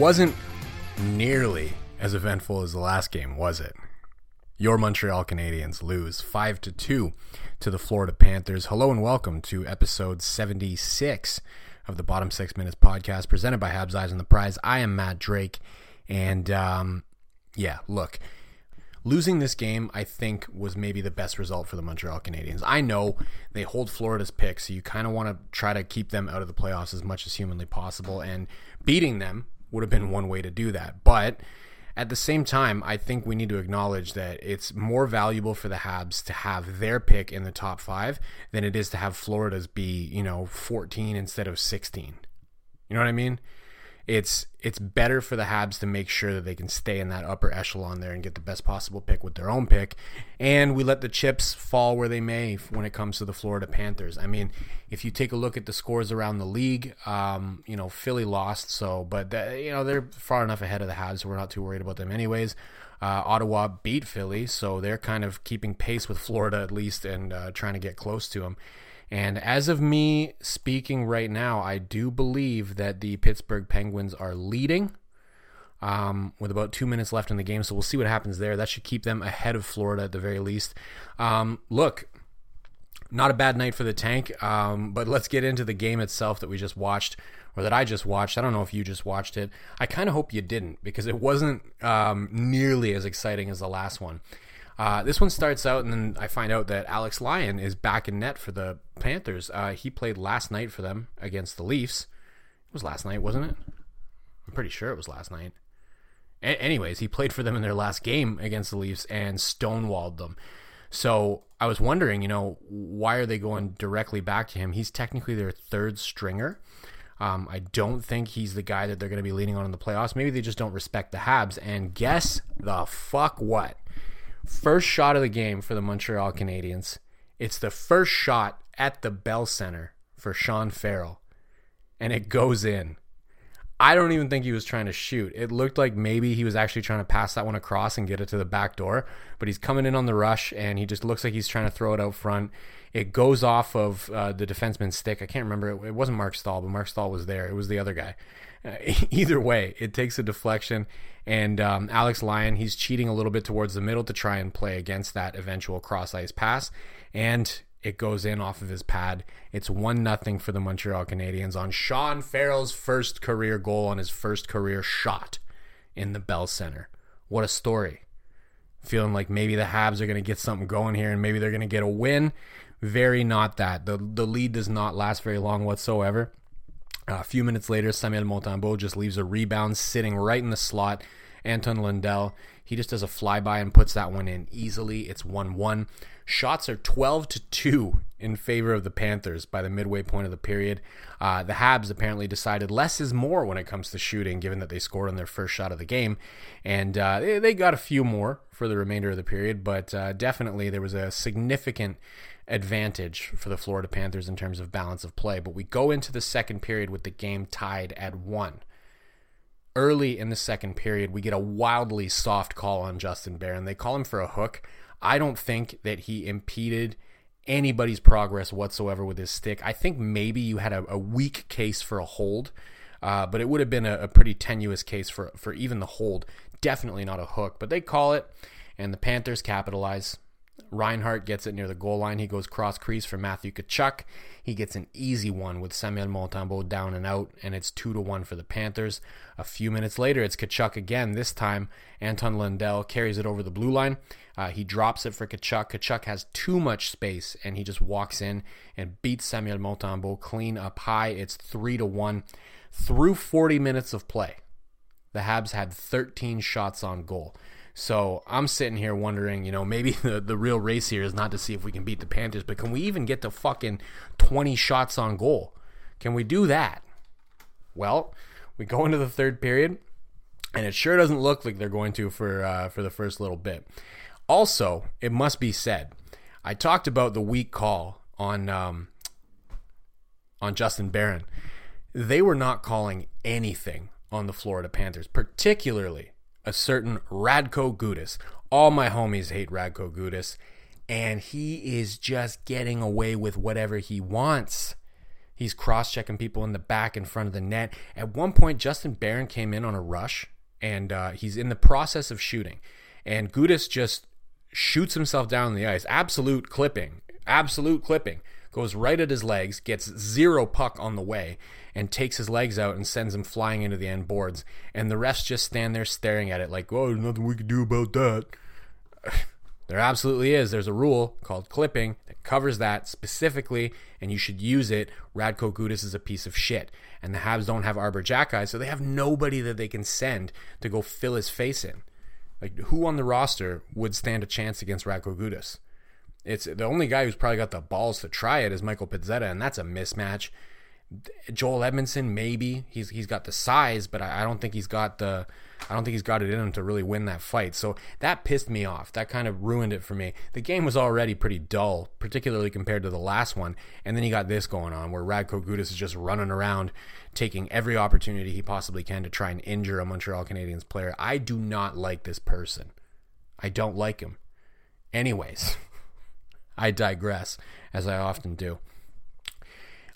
wasn't nearly as eventful as the last game, was it? Your Montreal Canadiens lose 5 to 2 to the Florida Panthers. Hello and welcome to episode 76 of the Bottom 6 Minutes podcast presented by Habs Eyes on the Prize. I am Matt Drake and um, yeah, look, losing this game, I think, was maybe the best result for the Montreal Canadiens. I know they hold Florida's pick, so you kind of want to try to keep them out of the playoffs as much as humanly possible, and beating them would have been one way to do that. But at the same time, I think we need to acknowledge that it's more valuable for the Habs to have their pick in the top five than it is to have Florida's be, you know, 14 instead of 16. You know what I mean? It's it's better for the Habs to make sure that they can stay in that upper echelon there and get the best possible pick with their own pick. And we let the chips fall where they may when it comes to the Florida Panthers. I mean, if you take a look at the scores around the league, um, you know, Philly lost, so but you know they're far enough ahead of the Habs, so we're not too worried about them anyways. Uh, Ottawa beat Philly, so they're kind of keeping pace with Florida at least and uh, trying to get close to them. And as of me speaking right now, I do believe that the Pittsburgh Penguins are leading um, with about two minutes left in the game. So we'll see what happens there. That should keep them ahead of Florida at the very least. Um, look, not a bad night for the tank, um, but let's get into the game itself that we just watched or that I just watched. I don't know if you just watched it. I kind of hope you didn't because it wasn't um, nearly as exciting as the last one. Uh, this one starts out, and then I find out that Alex Lyon is back in net for the Panthers. Uh, he played last night for them against the Leafs. It was last night, wasn't it? I'm pretty sure it was last night. A- anyways, he played for them in their last game against the Leafs and stonewalled them. So I was wondering, you know, why are they going directly back to him? He's technically their third stringer. Um, I don't think he's the guy that they're going to be leaning on in the playoffs. Maybe they just don't respect the Habs. And guess the fuck what? First shot of the game for the Montreal Canadiens. It's the first shot at the Bell Center for Sean Farrell, and it goes in. I don't even think he was trying to shoot. It looked like maybe he was actually trying to pass that one across and get it to the back door, but he's coming in on the rush and he just looks like he's trying to throw it out front. It goes off of uh, the defenseman's stick. I can't remember. It, it wasn't Marc Staal, but Marc Staal was there. It was the other guy. Uh, either way, it takes a deflection and um, Alex Lyon, he's cheating a little bit towards the middle to try and play against that eventual cross ice pass. And it goes in off of his pad. It's 1 nothing for the Montreal Canadiens on Sean Farrell's first career goal on his first career shot in the Bell Center. What a story. Feeling like maybe the Habs are going to get something going here and maybe they're going to get a win. Very not that. The, the lead does not last very long whatsoever. A few minutes later, Samuel Montembeault just leaves a rebound sitting right in the slot. Anton Lundell, he just does a flyby and puts that one in easily. It's 1 1. Shots are 12 to 2 in favor of the Panthers by the midway point of the period. Uh, the Habs apparently decided less is more when it comes to shooting, given that they scored on their first shot of the game. And uh, they, they, got a few more for the remainder of the period, but uh, definitely there was a significant advantage for the Florida Panthers in terms of balance of play. But we go into the second period with the game tied at one. Early in the second period, we get a wildly soft call on Justin Barron. They call him for a hook. I don't think that he impeded anybody's progress whatsoever with his stick. I think maybe you had a, a weak case for a hold, uh, but it would have been a, a pretty tenuous case for, for even the hold. Definitely not a hook, but they call it, and the Panthers capitalize. Reinhart gets it near the goal line. He goes cross crease for Matthew Tkachuk. He gets an easy one with Samuel Montembeault down and out, and it's two to one for the Panthers. A few minutes later, it's Tkachuk again. This time, Anton Lundell carries it over the blue line. Uh, he drops it for Tkachuk. Tkachuk has too much space, and he just walks in and beats Samuel Montembeault clean up high. It's three to one through 40 minutes of play. The Habs had 13 shots on goal. So I'm sitting here wondering, you know, maybe the, the real race here is not to see if we can beat the Panthers, but can we even get to fucking 20 shots on goal? Can we do that? Well, we go into the third period, and it sure doesn't look like they're going to for uh, for the first little bit. Also, it must be said, I talked about the weak call on um, on Justin Barron. They were not calling anything on the Florida Panthers, particularly a certain Radko Gudas. All my homies hate Radko Gudas, and he is just getting away with whatever he wants. He's cross checking people in the back in front of the net. At one point, Justin Barron came in on a rush, and uh, he's in the process of shooting. And Gudas just shoots himself down the ice. Absolute clipping. Absolute clipping. Goes right at his legs, gets zero puck on the way, and takes his legs out and sends him flying into the end boards. And the refs just stand there staring at it like, oh, there's nothing we can do about that. There absolutely is. There's a rule called clipping that covers that specifically, and you should use it. Radko Gudas is a piece of shit. And the Habs don't have Arber Xhekaj, so they have nobody that they can send to go fill his face in. Like, who on the roster would stand a chance against Radko Gudas? It's the only guy who's probably got the balls to try it is Michael Pezzetta, and that's a mismatch. Joel Edmundson, maybe he's he's got the size, but I, I don't think he's got the I don't think he's got it in him to really win that fight. So that pissed me off. That kind of ruined it for me. The game was already pretty dull, particularly compared to the last one. And then you got this going on where Radko Gudas is just running around, taking every opportunity he possibly can to try and injure a Montreal Canadiens player. I do not like this person. I don't like him. Anyways, I digress, as I often do.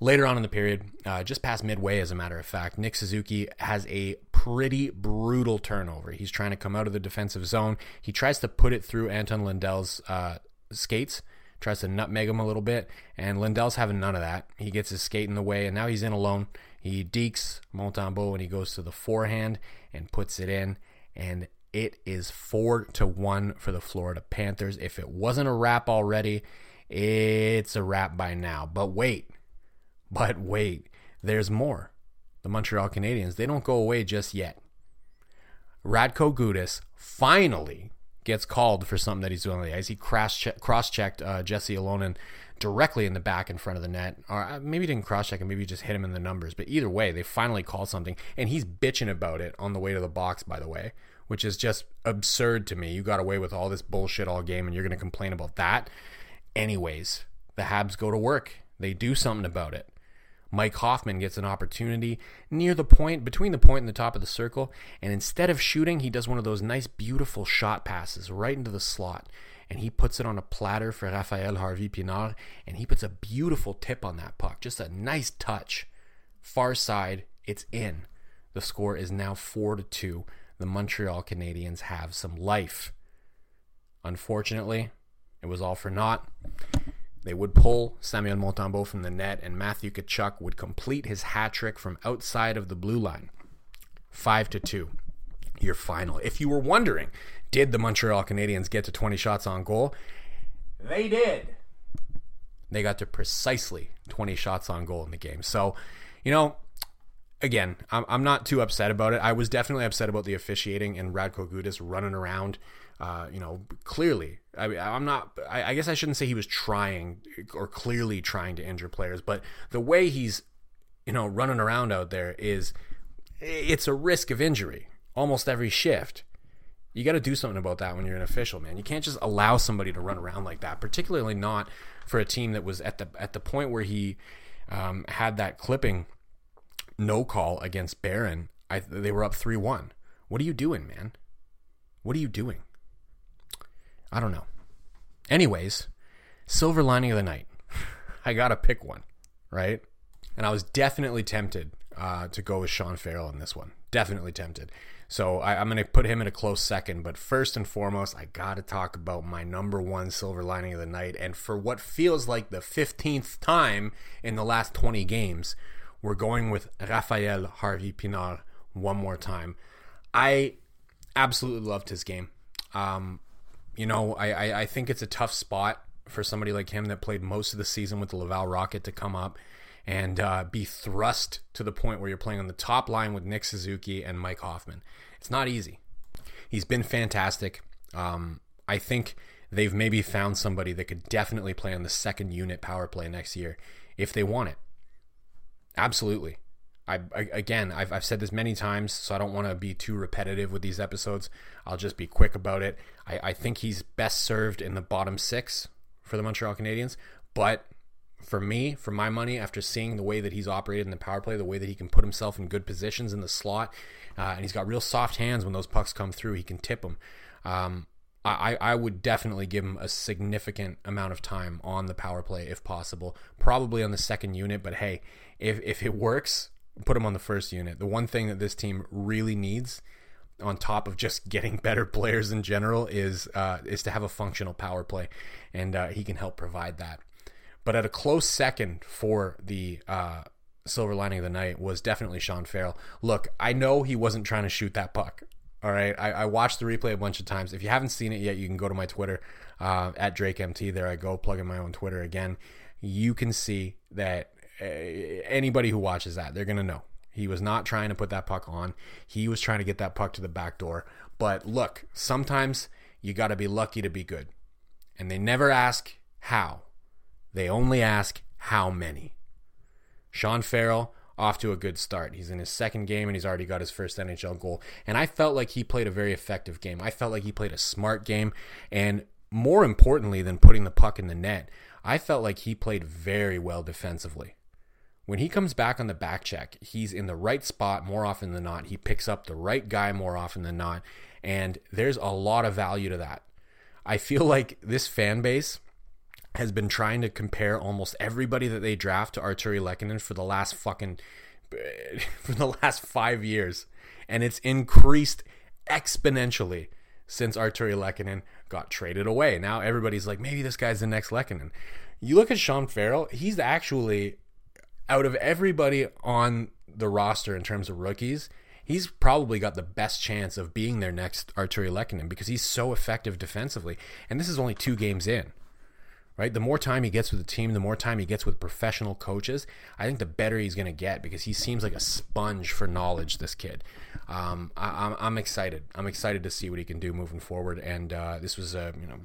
Later on in the period, uh, just past midway, as a matter of fact, Nick Suzuki has a pretty brutal turnover. He's trying to come out of the defensive zone. He tries to put it through Anton Lundell's uh, skates, tries to nutmeg him a little bit, and Lundell's having none of that. He gets his skate in the way, and now he's in alone. He dekes Montembeault, and he goes to the forehand and puts it in, and it is four to one for the Florida Panthers. If it wasn't a wrap already, it's a wrap by now. But wait but wait, there's more. The Montreal Canadiens, they don't go away just yet. Radko Gudas finally gets called for something that he's doing on the ice. He cross checked uh, Jesse Ylönen directly in the back in front of the net, or uh, maybe didn't cross check him, maybe just hit him in the numbers. But either way, they finally called something, and he's bitching about it on the way to the box. By the way, which is just absurd to me. You got away with all this bullshit all game, and you're going to complain about that. Anyways, the Habs go to work. They do something about it. Mike Hoffman gets an opportunity near the point, between the point and the top of the circle, and instead of shooting, he does one of those nice, beautiful shot passes right into the slot. And he puts it on a platter for Rafael Harvey Pinard, and he puts a beautiful tip on that puck. Just a nice touch. Far side, it's in. The score is now 4 to 2. The Montreal Canadiens have some life. Unfortunately, it was all for naught. They would pull Samuel Montembeault from the net, and Matthew Tkachuk would complete his hat trick from outside of the blue line. Five to two, your final. If you were wondering, did the Montreal Canadiens get to 20 shots on goal? They did. They got to precisely 20 shots on goal in the game. So, you know, again, I'm, I'm not too upset about it. I was definitely upset about the officiating and Radko Gudas running around uh, you know, clearly. I mean, I'm not. I, I guess I shouldn't say he was trying or clearly trying to injure players, but the way he's, you know, running around out there is, it's a risk of injury almost every shift. You got to do something about that when you're an official, man. You can't just allow somebody to run around like that, particularly not for a team that was at the at the point where he um, had that clipping no call against Barron. I, they were up three one. What are you doing, man? What are you doing? I don't know. Anyways, silver lining of the night. I got to pick one, right? And I was definitely tempted uh, to go with Sean Farrell in this one. Definitely tempted. So I, am going to put him in a close second. But first and foremost, I got to talk about my number one silver lining of the night. And for what feels like the 15th time in the last 20 games, we're going with Rafael Harvey Pinard one more time. I absolutely loved his game. Um, you know, I, I, I think it's a tough spot for somebody like him that played most of the season with the Laval Rocket to come up and uh, be thrust to the point where you're playing on the top line with Nick Suzuki and Mike Hoffman. It's not easy. He's been fantastic. Um, I think they've maybe found somebody that could definitely play on the second unit power play next year if they want it. Absolutely. I, I, again, I've, I've said this many times, so I don't want to be too repetitive with these episodes. I'll just be quick about it. I, I think he's best served in the bottom six for the Montreal Canadiens, but for me, for my money, after seeing the way that he's operated in the power play, the way that he can put himself in good positions in the slot, uh, and he's got real soft hands when those pucks come through, he can tip them. Um, I, I would definitely give him a significant amount of time on the power play if possible. Probably on the second unit, but hey, if, if it works, put him on the first unit. The one thing that this team really needs, on top of just getting better players in general, is uh, is to have a functional power play, and uh, he can help provide that. But at a close second for the uh, silver lining of the night was definitely Sean Farrell. Look, I know he wasn't trying to shoot that puck. All right, I, I, watched the replay a bunch of times. If you haven't seen it yet, you can go to my Twitter uh, Drake MT. There I go, plugging my own Twitter again. You can see that anybody who watches that, they're gonna know he was not trying to put that puck on. He was trying to get that puck to the back door. But look, sometimes you got to be lucky to be good, and they never ask how. They only ask how many. Sean Farrell off to a good start. He's in his second game and he's already got his first NHL goal. And I felt like he played a very effective game. I felt like he played a smart game. And more importantly than putting the puck in the net, I felt like he played very well defensively. When he comes back on the back check, he's in the right spot more often than not. He picks up the right guy more often than not. And there's a lot of value to that. I feel like this fan base has been trying to compare almost everybody that they draft to Artturi Lehkonen for the last fucking for the last five years, and it's increased exponentially since Artturi Lehkonen got traded away. Now everybody's like, maybe this guy's the next Lehkonen. You look at Sean Farrell; he's actually out of everybody on the roster in terms of rookies. He's probably got the best chance of being their next Artturi Lehkonen because he's so effective defensively. And this is only two games in right? The more time he gets with the team, the more time he gets with professional coaches, I think the better he's going to get because he seems like a sponge for knowledge. This kid, um, I, am excited. I'm excited to see what he can do moving forward. And uh, this was a you know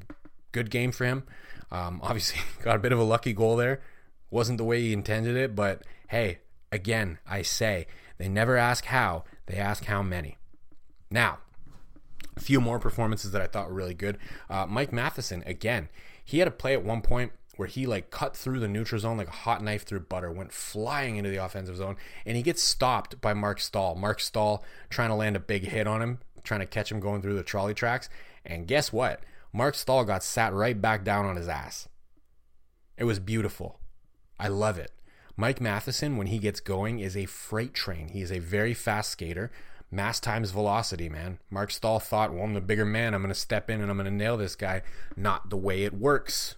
good game for him. Um, obviously, got a bit of a lucky goal there. Wasn't the way he intended it, but hey, again, I say they never ask how; they ask how many. Now, a few more performances that I thought were really good. Uh, Mike Matheson again he had a play at one point where he like cut through the neutral zone like a hot knife through butter, went flying into the offensive zone, and he gets stopped by Marc Staal. Marc Staal trying to land a big hit on him, trying to catch him going through the trolley tracks. And guess what? Marc Staal got sat right back down on his ass. It was beautiful. I love it. Mike Matheson, when he gets going, is a freight train. He is a very fast skater mass times velocity, man. Marc Staal thought, well, I'm the bigger man. I'm going to step in and I'm going to nail this guy. Not the way it works.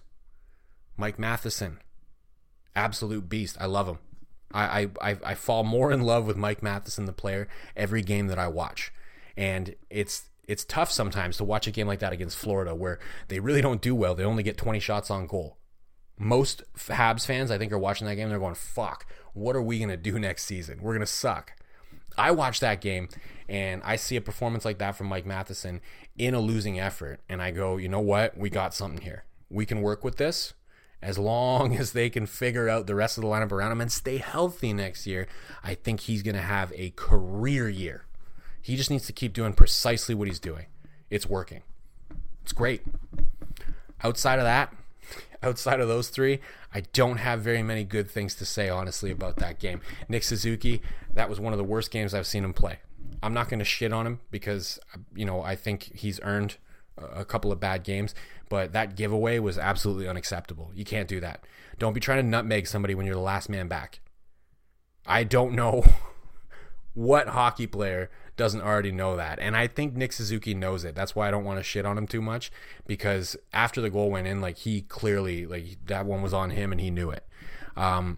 Mike Matheson, absolute beast. I love him. I, I, I fall more in love with Mike Matheson, the player, every game that I watch. And it's it's tough sometimes to watch a game like that against Florida where they really don't do well. They only get 20 shots on goal. Most Habs fans, I think, are watching that game. They're going, fuck, what are we going to do next season? We're going to suck. I watch that game and I see a performance like that from Mike Matheson in a losing effort, and I go, you know what? We got something here. We can work with this as long as they can figure out the rest of the lineup around him and stay healthy next year. I think he's going to have a career year. He just needs to keep doing precisely what he's doing. It's working. It's great. Outside of that, outside of those three, I don't have very many good things to say, honestly, about that game. Nick Suzuki, that was one of the worst games I've seen him play. I'm not going to shit on him because, you know, I think he's earned a couple of bad games, but that giveaway was absolutely unacceptable. You can't do that. Don't be trying to nutmeg somebody when you're the last man back. I don't know what hockey player doesn't already know that. And I think Nick Suzuki knows it. That's why I don't want to shit on him too much because after the goal went in, like he clearly like that one was on him and he knew it. Um,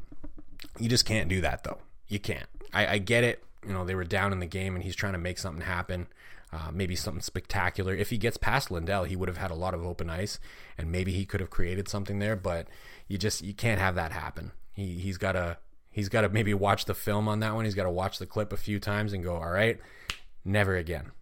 you just can't do that though. You can't. I, I get it. You know they were down in the game and he's trying to make something happen. Uh, maybe something spectacular. If he gets past Lundell, he would have had a lot of open ice, and maybe he could have created something there. But you just you can't have that happen. He he's got to he's got to maybe watch the film on that one. He's got to watch the clip a few times and go, all right, never again.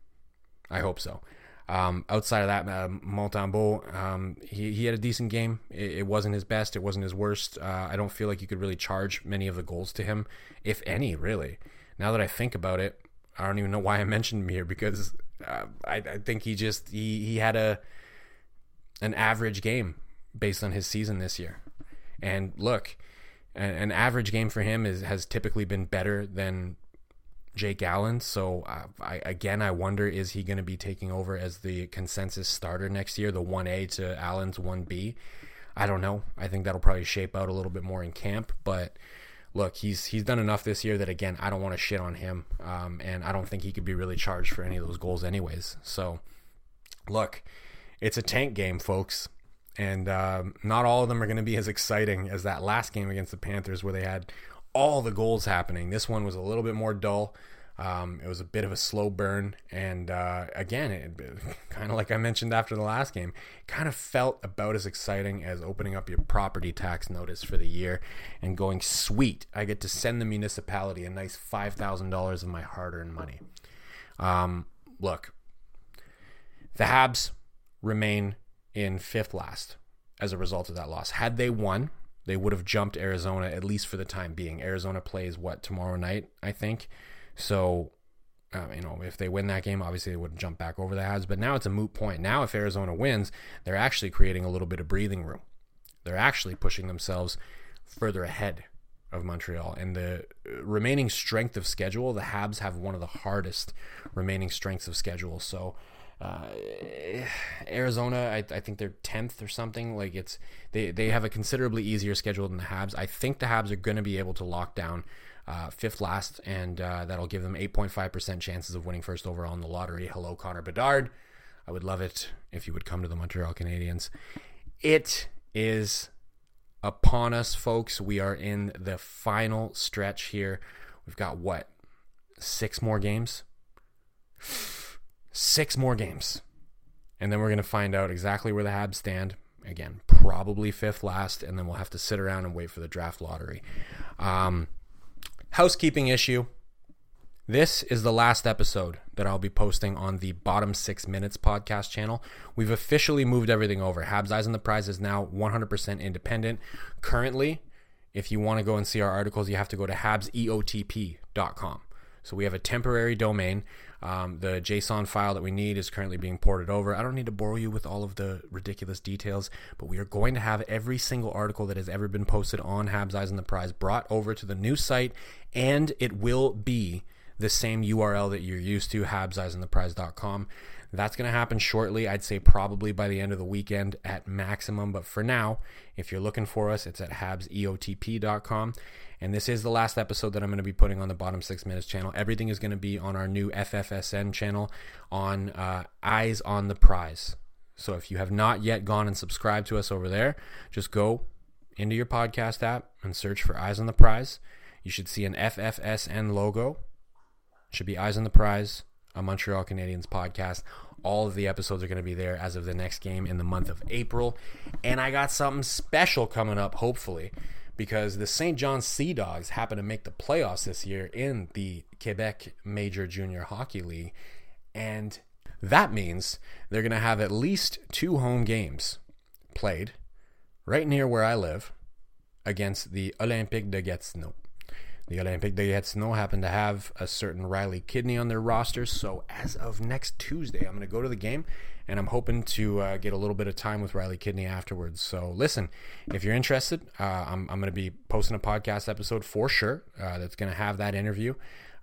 I hope so. Um, outside of that, uh, Montembeault, um, he, he had a decent game. It, it, wasn't his best. It wasn't his worst. Uh, I don't feel like you could really charge many of the goals to him, if any, really. Now that I think about it, I don't even know why I mentioned him here because uh, I, I think he just he, he had a an average game based on his season this year. And look, an average game for him is has typically been better than Jake Allen. So uh, I, again, I wonder is he going to be taking over as the consensus starter next year, the one A to Allen's one B? I don't know. I think that'll probably shape out a little bit more in camp, but look, he's he's done enough this year that again, I don't want to shit on him, um, and I don't think he could be really charged for any of those goals anyways. So, look, it's a tank game, folks, and um, not all of them are going to be as exciting as that last game against the Panthers, where they had all the goals happening. This one was a little bit more dull. Um, it was a bit of a slow burn, and uh, again, it, kind of like I mentioned after the last game, kind of felt about as exciting as opening up your property tax notice for the year and going, "Sweet, I get to send the municipality a nice five thousand dollars of my hard-earned money." Um, look, the Habs remain in fifth last as a result of that loss. Had they won, they would have jumped Arizona at least for the time being. Arizona plays what tomorrow night, I think. So, uh, you know, if they win that game, obviously they would jump back over the Habs. But now it's a moot point. Now, if Arizona wins, they're actually creating a little bit of breathing room. They're actually pushing themselves further ahead of Montreal. And the remaining strength of schedule, the Habs have one of the hardest remaining strengths of schedule. So, uh, Arizona, I, I, think they're tenth or something. Like it's they they have a considerably easier schedule than the Habs. I think the Habs are going to be able to lock down uh, fifth last, and uh, that'll give them 8.5% chances of winning first overall in the lottery. Hello, Connor Bedard. I would love it if you would come to the Montreal Canadiens. It is upon us, folks. We are in the final stretch here. We've got what? Six more games? Six more games. And then we're going to find out exactly where the Habs stand. Again, probably fifth last, and then we'll have to sit around and wait for the draft lottery. Um, housekeeping issue. This is the last episode that I'll be posting on the Bottom Six Minutes podcast channel. We've officially moved everything over. Habs Eyes on the Prize is now 100% independent. Currently, if you want to go and see our articles, you have to go to habseotp.com. So we have a temporary domain. Um, the JSON file that we need is currently being ported over. I don't need to bore you with all of the ridiculous details, but we are going to have every single article that has ever been posted on Habs Eyes on the Prize brought over to the new site, and it will be the same URL that you're used to, habseyesontheprize.com. That's going to happen shortly. I'd say probably by the end of the weekend at maximum. But for now, if you're looking for us, it's at habseotp.com. And this is the last episode that I'm going to be putting on the Bottom Six Minutes channel. Everything is going to be on our new FFSN channel on uh, Eyes on the Prize. So if you have not yet gone and subscribed to us over there, just go into your podcast app and search for Eyes on the Prize. You should see an FFSN logo. Should be Eyes on the Prize, a Montreal Canadiens podcast. All of the episodes are going to be there as of the next game in the month of April. And I got something special coming up, hopefully because the Saint John Sea Dogs happen to make the playoffs this year in the Quebec Major Junior Hockey League. And that means they're going to have at least two home games played right near where I live against the Olympique de Gatineau. The Olympique de Gatineau happen to have a certain Riley Kidney on their roster, so as of next Tuesday, I'm going to go to the game and I'm hoping to uh, get a little bit of time with Riley Kidney afterwards. So listen, if you're interested, uh, I'm, I'm going to be posting a podcast episode for sure uh, that's going to have that interview.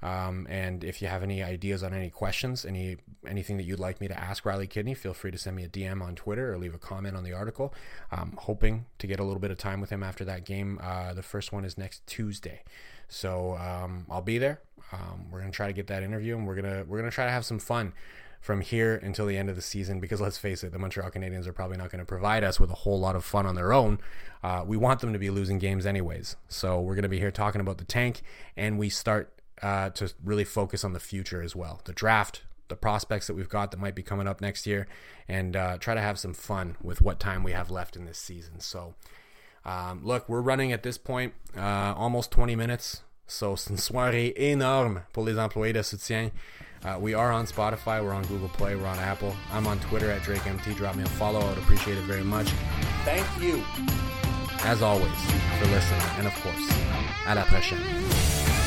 Um, and if you have any ideas on any questions, any anything that you'd like me to ask Riley Kidney, feel free to send me a DM on Twitter or leave a comment on the article. I'm hoping to get a little bit of time with him after that game. Uh, the first one is next Tuesday, so um, I'll be there. Um, we're gonna try to get that interview, and we're gonna we're gonna try to have some fun from here until the end of the season because let's face it, the Montreal Canadiens are probably not to provide us with a whole lot of fun on their own. Uh, we want them to be losing games anyways. So we're to be here talking about the tank and we start uh, to really focus on the future as well. The draft, the prospects that we've got that might be coming up next year, and uh, try to have some fun with what time we have left in this season. So, um, look, we're running at this point uh, almost 20 minutes. So, c'est une soirée énorme pour les employés de soutien. Uh, we are on Spotify, we're on Google Play, we're on Apple. I'm on Twitter at DrakeMT. Drop me a follow, I would appreciate it very much. Thank you, as always, for listening. And of course, à la prochaine.